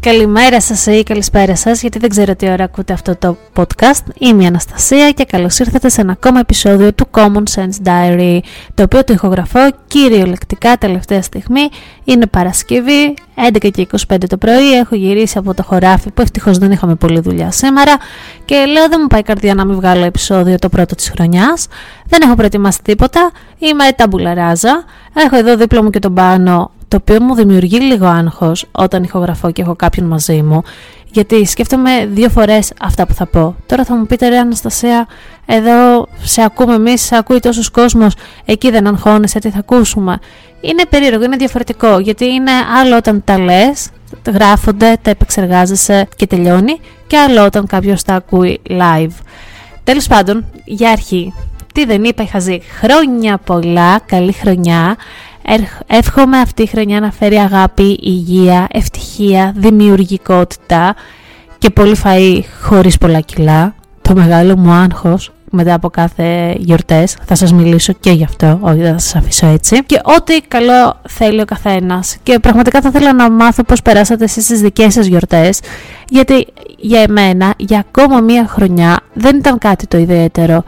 Καλημέρα σας ή καλησπέρα σας, γιατί δεν ξέρω τι ώρα ακούτε αυτό το podcast. Είμαι η Αναστασία και καλώς ήρθατε σε ένα ακόμα επεισόδιο του Common Sense Diary, το οποίο το ηχογραφώ κυριολεκτικά τελευταία στιγμή. Είναι Παρασκευή, 11 και 25 το πρωί, έχω γυρίσει από το χωράφι που ευτυχώς δεν είχαμε πολλή δουλειά σήμερα και λέω δεν μου πάει η καρδιά να μην βγάλω επεισόδιο το πρώτο της χρονιάς. Δεν έχω προετοιμάσει τίποτα, είμαι ταμπουλαράζα, έχω εδώ δίπλα μου και τον πάνω το οποίο μου δημιουργεί λίγο άγχος όταν ηχογραφώ και έχω κάποιον μαζί μου, γιατί σκέφτομαι δύο φορές αυτά που θα πω. Τώρα θα μου πείτε ρε Αναστασία, εδώ σε ακούμε εμείς, σε ακούει τόσος κόσμος, εκεί δεν αγχώνεσαι, τι θα ακούσουμε. Είναι περίεργο, είναι διαφορετικό, γιατί είναι άλλο όταν τα λες, γράφονται, τα επεξεργάζεσαι και τελειώνει, και άλλο όταν κάποιος τα ακούει live. Τέλος πάντων, για αρχή, τι δεν είπα, είχα ζει χρόνια πολλά, καλή χρονιά, Εύχομαι αυτή η χρονιά να φέρει αγάπη, υγεία, ευτυχία, δημιουργικότητα και πολύ φαΐ χωρίς πολλά κιλά. Το μεγάλο μου άγχος μετά από κάθε γιορτές θα σας μιλήσω και γι' αυτό, όχι δεν θα σας αφήσω έτσι. Και ό,τι καλό θέλει ο καθένας. Και πραγματικά θα ήθελα να μάθω πώς περάσατε εσείς στις δικές σας γιορτές γιατί για εμένα για ακόμα μία χρονιά δεν ήταν κάτι το ιδιαίτερο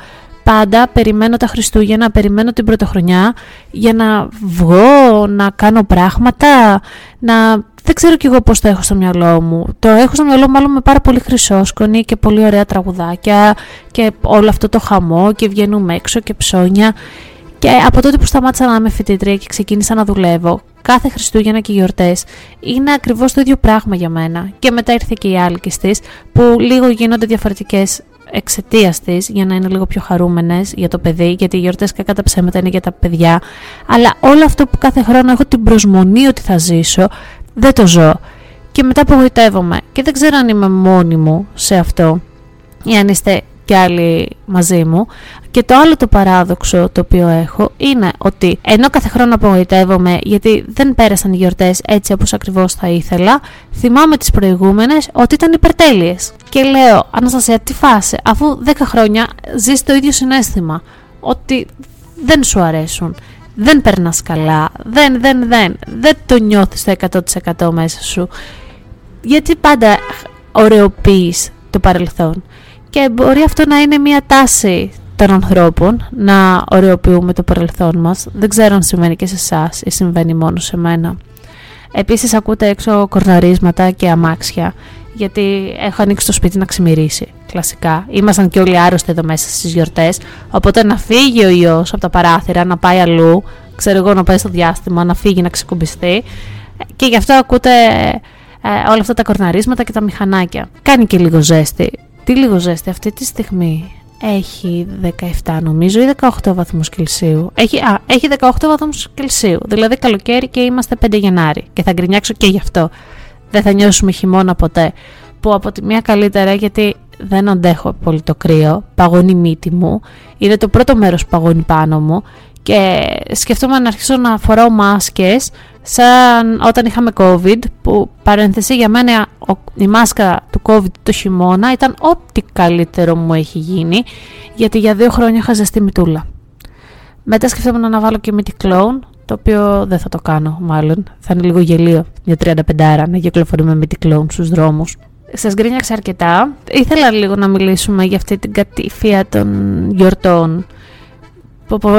πάντα περιμένω τα Χριστούγεννα, περιμένω την Πρωτοχρονιά για να βγω, να κάνω πράγματα, να... Δεν ξέρω κι εγώ πώς το έχω στο μυαλό μου. Το έχω στο μυαλό μου μάλλον με πάρα πολύ χρυσόσκονη και πολύ ωραία τραγουδάκια και όλο αυτό το χαμό και βγαίνουμε έξω και ψώνια. Και από τότε που σταμάτησα να είμαι φοιτήτρια και ξεκίνησα να δουλεύω, κάθε Χριστούγεννα και γιορτές είναι ακριβώς το ίδιο πράγμα για μένα. Και μετά ήρθε και η άλλη τη, που λίγο γίνονται διαφορετικές εξαιτίας της, για να είναι λίγο πιο χαρούμενες για το παιδί, γιατί οι γιορτές κατά τα ψέματα είναι για τα παιδιά. Αλλά όλο αυτό που κάθε χρόνο έχω την προσμονή ότι θα ζήσω, δεν το ζω. Και μετά απογοητεύομαι. Και δεν ξέρω αν είμαι μόνη μου σε αυτό, ή αν είστε και άλλοι μαζί μου. Και το άλλο το παράδοξο το οποίο έχω είναι ότι ενώ κάθε χρόνο απογοητεύομαι γιατί δεν πέρασαν οι γιορτές έτσι όπως ακριβώς θα ήθελα, θυμάμαι τις προηγούμενες ότι ήταν υπερτέλειες. Και λέω, Αναστασία, τι φάση, αφού 10 χρόνια ζεις το ίδιο συνέστημα, ότι δεν σου αρέσουν, δεν περνάς καλά, δεν, δεν, δεν, δεν το νιώθεις το 100% μέσα σου. Γιατί πάντα ωρεοποιείς το παρελθόν. Και μπορεί αυτό να είναι μια τάση των ανθρώπων να ωρεοποιούμε το παρελθόν μας. Δεν ξέρω αν συμβαίνει και σε εσάς ή συμβαίνει μόνο σε μένα. Επίσης ακούτε έξω κορναρίσματα και αμάξια γιατί έχω ανοίξει το σπίτι να ξημερίσει. Κλασικά. Ήμασταν και όλοι άρρωστοι εδώ μέσα στις γιορτές, οπότε να φύγει ο ιός από τα παράθυρα, να πάει αλλού, ξέρω εγώ να πάει στο διάστημα, να φύγει, να ξεκουμπιστεί και γι' αυτό ακούτε ε, όλα αυτά τα κορναρίσματα και τα μηχανάκια. Κάνει και λίγο ζέστη τι λίγο ζέστη αυτή τη στιγμή έχει 17 νομίζω ή 18 βαθμούς Κελσίου. Έχει, α, έχει 18 βαθμούς Κελσίου, δηλαδή καλοκαίρι και είμαστε 5 Γενάρη και θα γκρινιάξω και γι' αυτό. Δεν θα νιώσουμε χειμώνα ποτέ. Που από τη μία καλύτερα γιατί δεν αντέχω πολύ το κρύο, παγώνει η μύτη μου, είναι το πρώτο μέρος που παγώνει πάνω μου και σκεφτόμαι να αρχίσω να φοράω μάσκες σαν όταν είχαμε COVID που παρένθεση για μένα η μάσκα του COVID το χειμώνα ήταν ό,τι καλύτερο μου έχει γίνει γιατί για δύο χρόνια είχα ζεστή μητούλα. Μετά σκεφτόμουν να βάλω και μύτη κλόουν το οποίο δεν θα το κάνω μάλλον. Θα είναι λίγο γελίο για 35 να κυκλοφορούμε μύτη κλόουν στους δρόμους. Σας γκρίνιαξα αρκετά. Ήθελα λίγο να μιλήσουμε για αυτή την κατήφια των γιορτών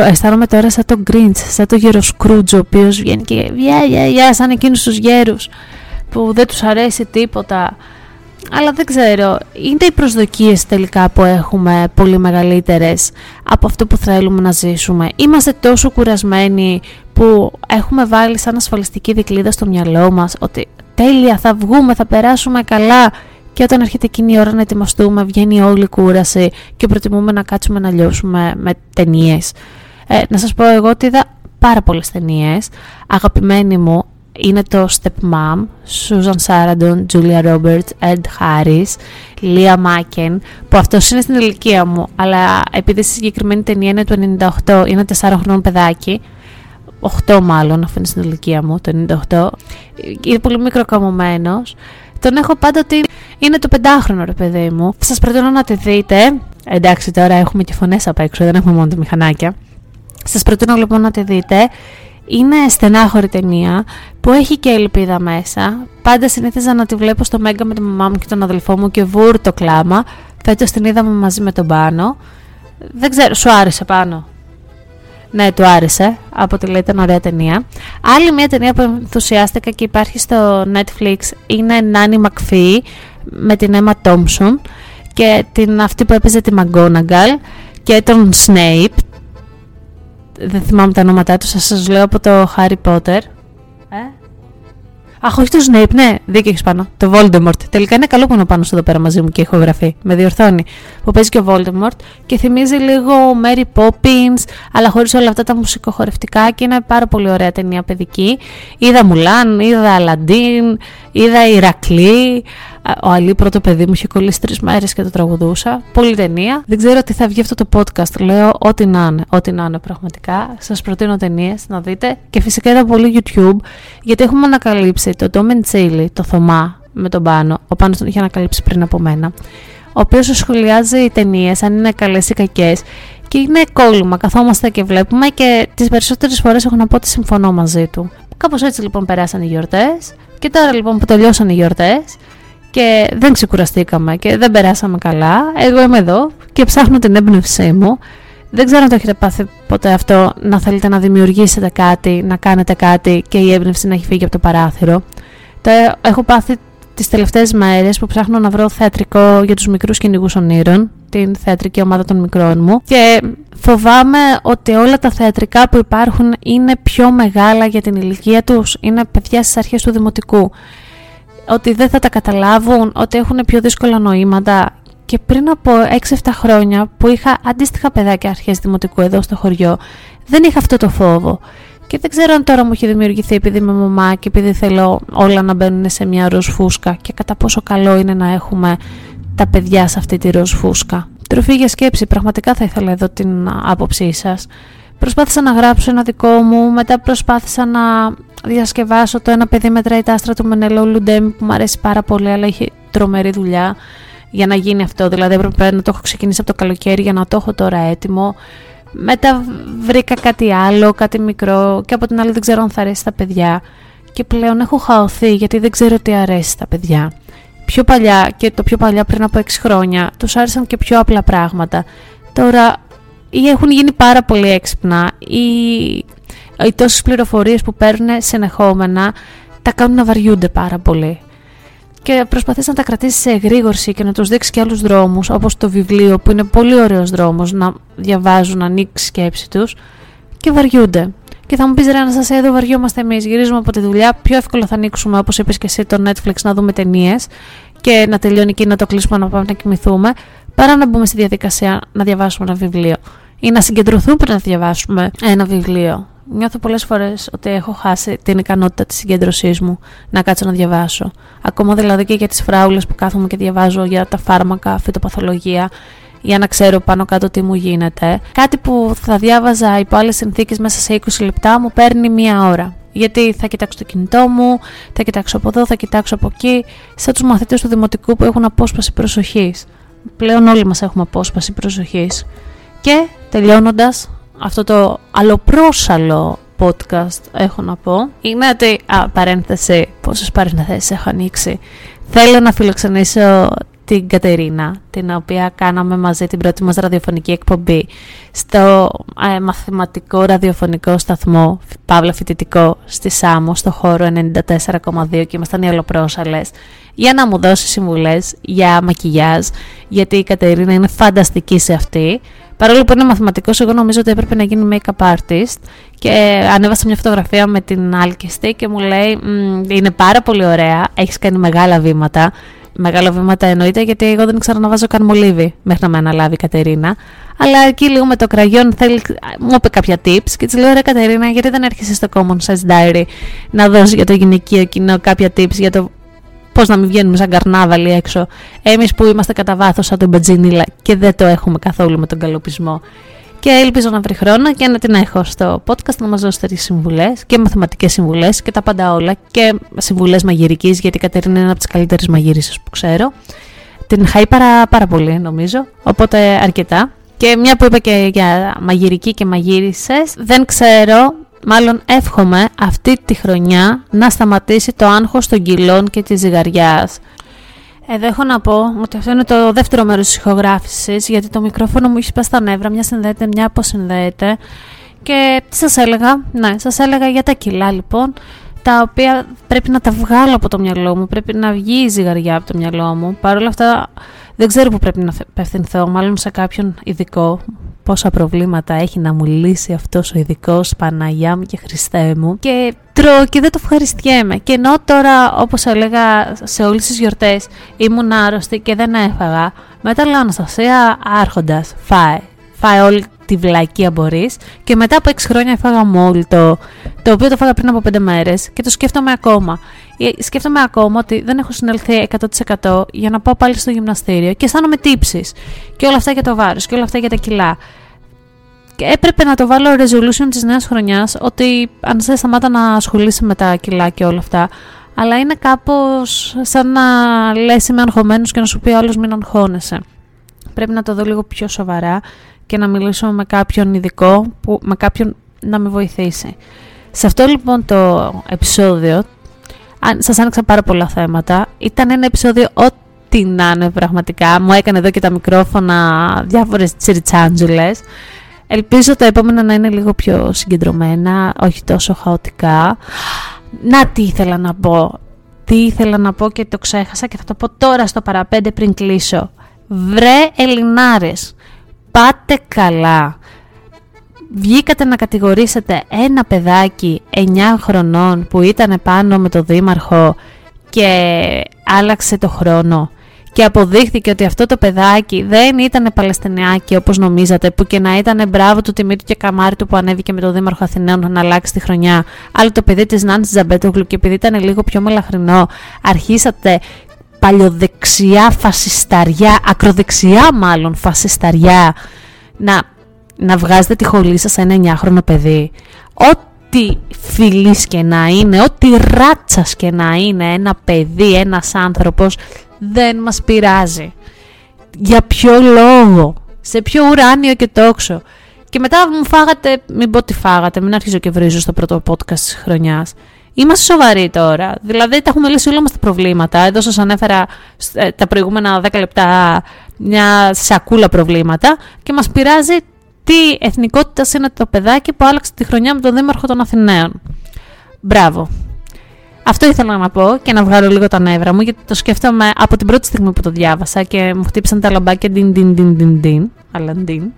αισθάνομαι τώρα σαν τον Grinch, σαν τον γέρο Σκρούτζ, ο οποίος βγαίνει και γεια, γεια, γεια, σαν εκείνους τους γέρους που δεν τους αρέσει τίποτα. Αλλά δεν ξέρω, είναι οι προσδοκίες τελικά που έχουμε πολύ μεγαλύτερες από αυτό που θέλουμε να ζήσουμε. Είμαστε τόσο κουρασμένοι που έχουμε βάλει σαν ασφαλιστική δικλίδα στο μυαλό μας ότι τέλεια θα βγούμε, θα περάσουμε καλά και όταν έρχεται εκείνη η ώρα να ετοιμαστούμε, βγαίνει όλη η κούραση και προτιμούμε να κάτσουμε να λιώσουμε με ταινίες. Ε, να σας πω εγώ ότι είδα πάρα πολλές ταινίες. Αγαπημένη μου είναι το Stepmom, Susan Sarandon, Julia Roberts, Ed Harris, Leah Maken, που αυτός είναι στην ηλικία μου, αλλά επειδή στη συγκεκριμένη ταινία είναι του 98, είναι 4 χρόνων παιδάκι, 8 μάλλον, αφού είναι στην ηλικία μου, το 98. Είναι πολύ μικροκαμωμένος. Τον έχω πάντα ότι είναι το πεντάχρονο ρε παιδί μου. Σας προτείνω να τη δείτε. Εντάξει, τώρα έχουμε και φωνές απ' έξω, δεν έχουμε μόνο τα μηχανάκια. Σας προτείνω λοιπόν να τη δείτε. Είναι στενάχωρη ταινία που έχει και ελπίδα μέσα. Πάντα συνήθιζα να τη βλέπω στο Μέγκα με τη μαμά μου και τον αδελφό μου και βούρ το κλάμα. Φέτος την είδαμε μαζί με τον Πάνο. Δεν ξέρω, σου άρεσε πάνω. Ναι, του άρεσε. Από τη λέει ήταν ωραία ταινία. Άλλη μια ταινία που ενθουσιάστηκα και υπάρχει στο Netflix είναι Nanny McPhee με την Emma Thompson και την αυτή που έπαιζε τη McGonagall και τον Snape δεν θυμάμαι τα ονόματά τους, σας σας λέω από το Harry Potter. Ε; Αχ, όχι το Snape, ναι, δίκιο έχεις πάνω. Το Voldemort. Τελικά είναι καλό που είναι πάνω εδώ πέρα μαζί μου και ηχογραφή. Με διορθώνει. Που παίζει και ο Voldemort και θυμίζει λίγο Mary Poppins, αλλά χωρίς όλα αυτά τα μουσικοχορευτικά και είναι πάρα πολύ ωραία ταινία παιδική. Είδα Μουλάν, είδα Αλαντίν, είδα Ηρακλή. Ο Αλή πρώτο παιδί μου είχε κολλήσει τρεις μέρες και το τραγουδούσα. Πολύ ταινία. Δεν ξέρω τι θα βγει αυτό το podcast. Λέω ό,τι να είναι. Ό,τι να είναι πραγματικά. Σας προτείνω ταινίες να δείτε. Και φυσικά είδα πολύ YouTube γιατί έχουμε ανακαλύψει το Tom and Chili, το Θωμά με τον Πάνο. Ο Πάνος τον είχε ανακαλύψει πριν από μένα. Ο οποίος σχολιάζει ταινίες, αν είναι καλές ή κακές. Και είναι κόλλημα. Καθόμαστε και βλέπουμε και τις περισσότερες φορές έχω να πω ότι συμφωνώ μαζί του. Κάπως έτσι λοιπόν περάσαν οι γιορτές. Και τώρα λοιπόν που τελειώσαν οι γιορτές, και δεν ξεκουραστήκαμε και δεν περάσαμε καλά. Εγώ είμαι εδώ και ψάχνω την έμπνευσή μου. Δεν ξέρω αν το έχετε πάθει ποτέ αυτό να θέλετε να δημιουργήσετε κάτι, να κάνετε κάτι και η έμπνευση να έχει φύγει από το παράθυρο. Το έχω πάθει τις τελευταίες μέρες που ψάχνω να βρω θεατρικό για τους μικρούς κυνηγούς ονείρων, την θεατρική ομάδα των μικρών μου και φοβάμαι ότι όλα τα θεατρικά που υπάρχουν είναι πιο μεγάλα για την ηλικία τους, είναι παιδιά στις αρχές του δημοτικού ότι δεν θα τα καταλάβουν, ότι έχουν πιο δύσκολα νοήματα. Και πριν από 6-7 χρόνια που είχα αντίστοιχα παιδάκια αρχές δημοτικού εδώ στο χωριό, δεν είχα αυτό το φόβο. Και δεν ξέρω αν τώρα μου έχει δημιουργηθεί επειδή είμαι μαμά και επειδή θέλω όλα να μπαίνουν σε μια ροζ φούσκα και κατά πόσο καλό είναι να έχουμε τα παιδιά σε αυτή τη ροζ φούσκα. Τροφή για σκέψη, πραγματικά θα ήθελα εδώ την άποψή σας. Προσπάθησα να γράψω ένα δικό μου, μετά προσπάθησα να διασκευάσω το ένα παιδί μετράει τα άστρα του Μενελό Λουντέμι που μου αρέσει πάρα πολύ αλλά έχει τρομερή δουλειά για να γίνει αυτό. Δηλαδή έπρεπε να το έχω ξεκινήσει από το καλοκαίρι για να το έχω τώρα έτοιμο. Μετά βρήκα κάτι άλλο, κάτι μικρό και από την άλλη δεν ξέρω αν θα αρέσει στα παιδιά. Και πλέον έχω χαωθεί γιατί δεν ξέρω τι αρέσει στα παιδιά. Πιο παλιά και το πιο παλιά πριν από 6 χρόνια τους άρεσαν και πιο απλά πράγματα. Τώρα ή έχουν γίνει πάρα πολύ έξυπνα ή οι τόσες πληροφορίες που παίρνουν συνεχόμενα τα κάνουν να βαριούνται πάρα πολύ. Και προσπαθείς να τα κρατήσεις σε εγρήγορση και να τους δείξεις και άλλους δρόμους, όπως το βιβλίο που είναι πολύ ωραίος δρόμος να διαβάζουν, να ανοίξεις σκέψη τους και βαριούνται. Και θα μου πεις: Ρε, Αναστασία, εδώ βαριόμαστε εμείς. Γυρίζουμε από τη δουλειά. Πιο εύκολο θα ανοίξουμε, όπως είπες και εσύ, το Netflix να δούμε ταινίες και να τελειώνει εκεί να το κλείσουμε να πάμε να κοιμηθούμε, παρά να μπούμε στη διαδικασία να διαβάσουμε ένα βιβλίο ή να συγκεντρωθούμε πριν να διαβάσουμε ένα βιβλίο νιώθω πολλές φορές ότι έχω χάσει την ικανότητα της συγκέντρωσής μου να κάτσω να διαβάσω. Ακόμα δηλαδή και για τις φράουλες που κάθομαι και διαβάζω για τα φάρμακα, φυτοπαθολογία, για να ξέρω πάνω κάτω τι μου γίνεται. Κάτι που θα διάβαζα υπό άλλες συνθήκες μέσα σε 20 λεπτά μου παίρνει μία ώρα. Γιατί θα κοιτάξω το κινητό μου, θα κοιτάξω από εδώ, θα κοιτάξω από εκεί, σαν τους μαθητές του δημοτικού που έχουν απόσπαση προσοχής. Πλέον όλοι μας έχουμε απόσπαση προσοχής. Και τελειώνοντας, αυτό το αλλοπρόσαλο podcast έχω να πω είναι ότι, α, παρένθεση, πόσες παρένθεσεις έχω ανοίξει. Θέλω να φιλοξενήσω την Κατερίνα, την οποία κάναμε μαζί την πρώτη μας ραδιοφωνική εκπομπή στο ε, μαθηματικό ραδιοφωνικό σταθμό, Παύλα Φοιτητικό, στη Σάμο, στο χώρο 94,2 και ήμασταν οι αλλοπρόσαλες, για να μου δώσει συμβουλές για μακιγιάζ, γιατί η Κατερίνα είναι φανταστική σε αυτή. Παρόλο που είναι μαθηματικός, εγώ νομίζω ότι έπρεπε να γίνει make-up artist και ανέβασα μια φωτογραφία με την Άλκιστη και μου λέει είναι πάρα πολύ ωραία, έχεις κάνει μεγάλα βήματα. Μεγάλα βήματα εννοείται γιατί εγώ δεν ξέρω να βάζω καν μολύβι μέχρι να με αναλάβει η Κατερίνα. Αλλά εκεί λίγο με το κραγιόν θέλει, μου είπε κάποια tips και της λέω ρε Κατερίνα γιατί δεν έρχεσαι στο Common Sense Diary να δώσεις για το γυναικείο κοινό κάποια tips για το Πώς να μην βγαίνουμε σαν καρνάβαλοι έξω, εμείς που είμαστε κατά βάθος σαν τον Μπετζίνιλα και δεν το έχουμε καθόλου με τον καλοπισμό. Και ελπίζω να βρει χρόνο και να την έχω στο podcast να μας δώσει τέτοιες συμβουλές και μαθηματικές συμβουλές και τα πάντα όλα και συμβουλές μαγειρικής γιατί η Κατερίνα είναι από τις καλύτερες μαγείρισες που ξέρω. Την χάει πάρα, πάρα πολύ νομίζω, οπότε αρκετά. Και μια που είπα και για μαγειρική και μαγείρισες, δεν ξέρω, μάλλον εύχομαι αυτή τη χρονιά να σταματήσει το άγχος των κιλών και της ζυγαριάς. Εδώ έχω να πω ότι αυτό είναι το δεύτερο μέρος της ηχογράφησης, γιατί το μικρόφωνο μου έχει σπάσει τα νεύρα, μια συνδέεται, μια αποσυνδέεται. Και τι σας έλεγα, ναι, σας έλεγα για τα κιλά λοιπόν, τα οποία πρέπει να τα βγάλω από το μυαλό μου, πρέπει να βγει η ζυγαριά από το μυαλό μου. Παρ' όλα αυτά δεν ξέρω που πρέπει να απευθυνθώ, μάλλον σε κάποιον ειδικό, πόσα προβλήματα έχει να μου λύσει αυτός ο ειδικός Παναγιά μου και Χριστέ μου. Και τρώω και δεν το ευχαριστιέμαι. Και ενώ τώρα όπως έλεγα σε όλες τις γιορτές ήμουν άρρωστη και δεν έφαγα μετά λέω Αναστασία άρχοντας φάε φάε όλη τη βλακία μπορείς. Και μετά από 6 χρόνια έφαγα μόλι το, το οποίο το φάγα πριν από 5 μέρες και το σκέφτομαι ακόμα. Ε, σκέφτομαι ακόμα ότι δεν έχω συνελθεί 100% για να πάω πάλι στο γυμναστήριο και αισθάνομαι τύψεις. Και όλα αυτά για το βάρος και όλα αυτά για τα κιλά. Και έπρεπε να το βάλω resolution της νέας χρονιάς ότι αν δεν σταμάτα να ασχολείσαι με τα κιλά και όλα αυτά. Αλλά είναι κάπως σαν να λες είμαι αγχωμένος και να σου πει άλλος μην αγχώνεσαι. Πρέπει να το δω λίγο πιο σοβαρά και να μιλήσω με κάποιον ειδικό, που, με κάποιον να με βοηθήσει. Σε αυτό λοιπόν το επεισόδιο, σας άνοιξα πάρα πολλά θέματα, ήταν ένα επεισόδιο ό,τι να είναι πραγματικά, μου έκανε εδώ και τα μικρόφωνα διάφορες τσιριτσάντζουλες. Ελπίζω τα επόμενα να είναι λίγο πιο συγκεντρωμένα, όχι τόσο χαοτικά. Να τι ήθελα να πω. Τι ήθελα να πω και το ξέχασα και θα το πω τώρα στο παραπέντε πριν κλείσω. Βρε Ελληνάρες, πάτε καλά. Βγήκατε να κατηγορήσετε ένα παιδάκι 9 χρονών που ήταν πάνω με το δήμαρχο και άλλαξε το χρόνο και αποδείχθηκε ότι αυτό το παιδάκι δεν ήταν Παλαιστινιάκι όπως νομίζατε που και να ήταν μπράβο του τιμή του και καμάρι του που ανέβηκε με το Δήμαρχο Αθηναίων να αλλάξει τη χρονιά αλλά το παιδί της Νάνης Ζαμπέτογλου και επειδή ήταν λίγο πιο μελαχρινό αρχίσατε παλιοδεξιά φασισταριά, ακροδεξιά μάλλον φασισταριά, να, να βγάζετε τη χολή σας σε ένα 9χρονο παιδί. Ό,τι φιλής και να είναι, ό,τι ράτσας και να είναι ένα παιδί, ένας άνθρωπος, δεν μας πειράζει. Για ποιο λόγο, σε ποιο ουράνιο και τόξο. Και μετά μου φάγατε, μην πω τι φάγατε, μην αρχίζω και βρίζω στο πρώτο podcast της χρονιάς. Είμαστε σοβαροί τώρα. Δηλαδή, τα έχουμε λύσει όλα μας τα προβλήματα. Εδώ σας ανέφερα ε, τα προηγούμενα 10 λεπτά μια σακούλα προβλήματα και μας πειράζει τι εθνικότητα είναι το παιδάκι που άλλαξε τη χρονιά με τον Δήμαρχο των Αθηναίων. Μπράβο. Αυτό ήθελα να πω και να βγάλω λίγο τα νεύρα μου, γιατί το σκέφτομαι από την πρώτη στιγμή που το διάβασα και μου χτύπησαν τα λαμπάκια din din din din din, αλλά din.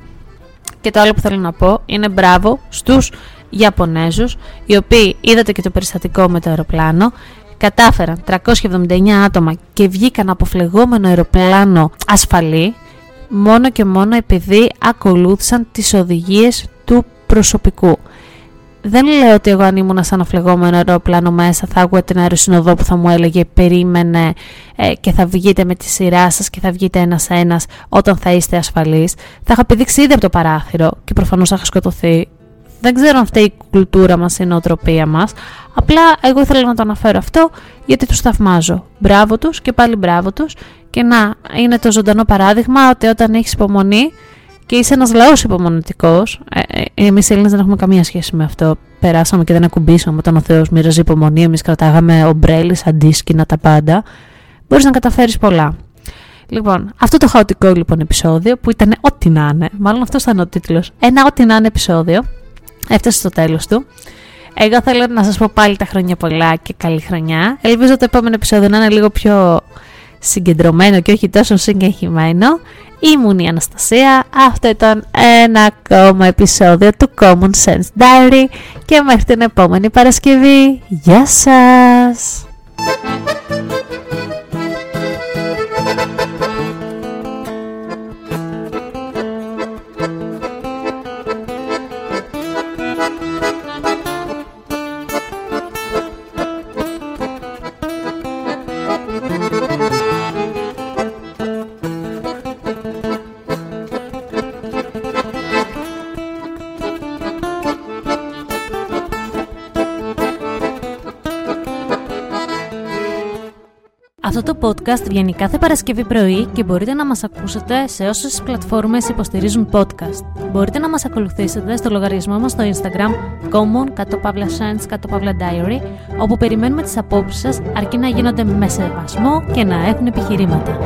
Και το άλλο που θέλω να πω είναι μπράβο στους Ιαπωνέζους, οι οποίοι είδατε και το περιστατικό με το αεροπλάνο, κατάφεραν 379 άτομα και βγήκαν από φλεγόμενο αεροπλάνο ασφαλή, μόνο και μόνο επειδή ακολούθησαν τις οδηγίες του προσωπικού. Δεν λέω ότι εγώ αν ήμουν σαν φλεγόμενο αεροπλάνο μέσα θα άκουγα την αεροσυνοδό που θα μου έλεγε περίμενε ε, και θα βγείτε με τη σειρά σας και θα βγείτε ένας ένας όταν θα είστε ασφαλείς. Θα είχα πηδήξει ήδη από το παράθυρο και προφανώς θα είχα σκοτωθεί δεν ξέρω αν φταίει η κουλτούρα μας, η νοοτροπία μας. Απλά εγώ ήθελα να το αναφέρω αυτό γιατί τους θαυμάζω. Μπράβο τους και πάλι μπράβο τους. Και να, είναι το ζωντανό παράδειγμα ότι όταν έχεις υπομονή και είσαι ένας λαός υπομονετικός, ε, ε, εμείς οι Έλληνες δεν έχουμε καμία σχέση με αυτό. Περάσαμε και δεν ακουμπήσαμε όταν ο Θεός μοίραζε υπομονή, εμείς κρατάγαμε ομπρέλες, αντίσκηνα, τα πάντα. Μπορείς να καταφέρεις πολλά. Λοιπόν, αυτό το χαοτικό λοιπόν επεισόδιο που ήταν ό,τι να είναι, μάλλον αυτός ήταν ο τίτλος. Ένα ό,τι να είναι επεισόδιο έφτασε στο τέλος του. Εγώ θέλω να σας πω πάλι τα χρόνια πολλά και καλή χρονιά. Ελπίζω το επόμενο επεισόδιο να είναι λίγο πιο συγκεντρωμένο και όχι τόσο συγκεχημένο. Ήμουν η Αναστασία, αυτό ήταν ένα ακόμα επεισόδιο του Common Sense Diary και μέχρι την επόμενη Παρασκευή. Γεια σας! Podcast βγαίνει κάθε Παρασκευή πρωί και μπορείτε να μας ακούσετε σε όσες πλατφόρμες υποστηρίζουν podcast. Μπορείτε να μας ακολουθήσετε στο λογαριασμό μας στο Instagram common κάτω παύλα science κάτω παύλα diary όπου περιμένουμε τις απόψεις σας αρκεί να γίνονται με σεβασμό και να έχουν επιχειρήματα.